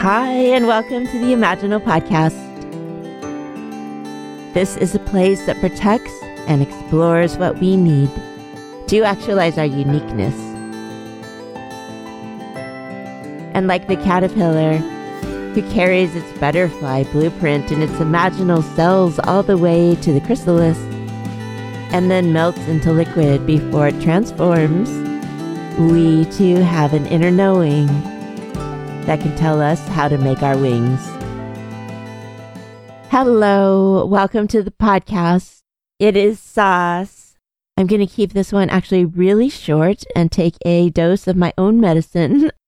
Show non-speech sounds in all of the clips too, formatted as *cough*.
Hi, and welcome to the Imaginal Podcast. This is a place that protects and explores what we need to actualize our uniqueness. And like the caterpillar who carries its butterfly blueprint in its imaginal cells all the way to the chrysalis and then melts into liquid before it transforms, we too have an inner knowing that can tell us how to make our wings. Hello, welcome to the podcast. It is Sas. I'm going to keep this one actually really short and take a dose of my own medicine. *laughs*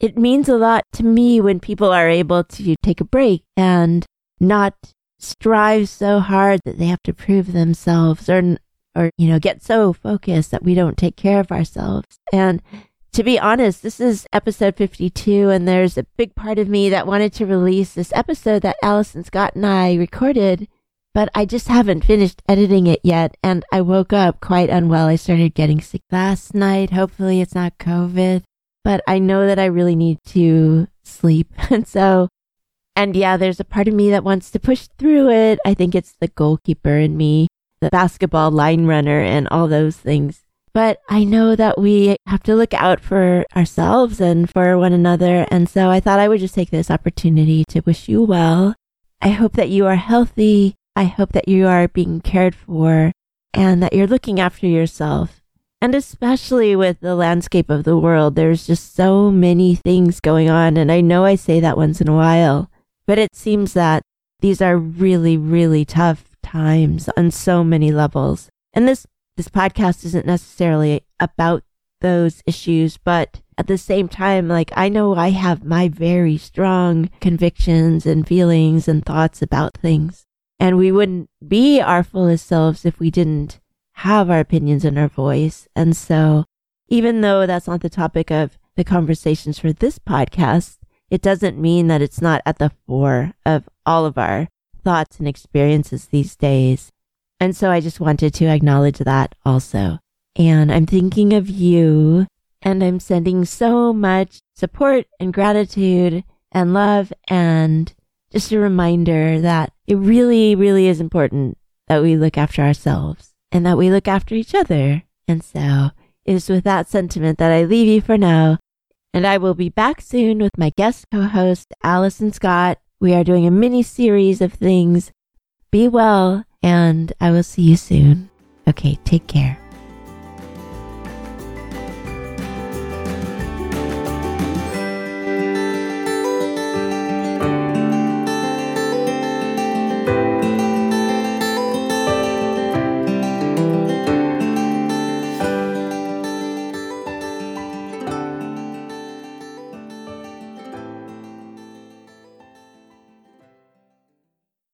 It means a lot to me when people are able to take a break and not strive so hard that they have to prove themselves or or you know get so focused that we don't take care of ourselves. And to be honest, this is episode 52 and there's a big part of me that wanted to release this episode that Allison Scott and I recorded but I just haven't finished editing it yet. And I woke up quite unwell. I started getting sick last night. Hopefully it's not COVID, but I know that I really need to sleep. *laughs* And so, and yeah, there's a part of me that wants to push through it. I think it's the goalkeeper in me, the basketball line runner and all those things. But I know that we have to look out for ourselves and for one another. And so I thought I would just take this opportunity to wish you well. I hope that you are healthy I hope that you are being cared for and that you're looking after yourself. And especially with the landscape of the world, there's just so many things going on. And I know I say that once in a while, but it seems that these are really, really tough times on so many levels. And this, this podcast isn't necessarily about those issues, but at the same time, like I know I have my very strong convictions and feelings and thoughts about things. And we wouldn't be our fullest selves if we didn't have our opinions and our voice. And so, even though that's not the topic of the conversations for this podcast, it doesn't mean that it's not at the fore of all of our thoughts and experiences these days. And so I just wanted to acknowledge that also. And I'm thinking of you and I'm sending so much support and gratitude and love and just a reminder that it really, really is important that we look after ourselves and that we look after each other. And so it is with that sentiment that I leave you for now. And I will be back soon with my guest co-host, Allison Scott. We are doing a mini series of things. Be well, and I will see you soon. Okay, take care.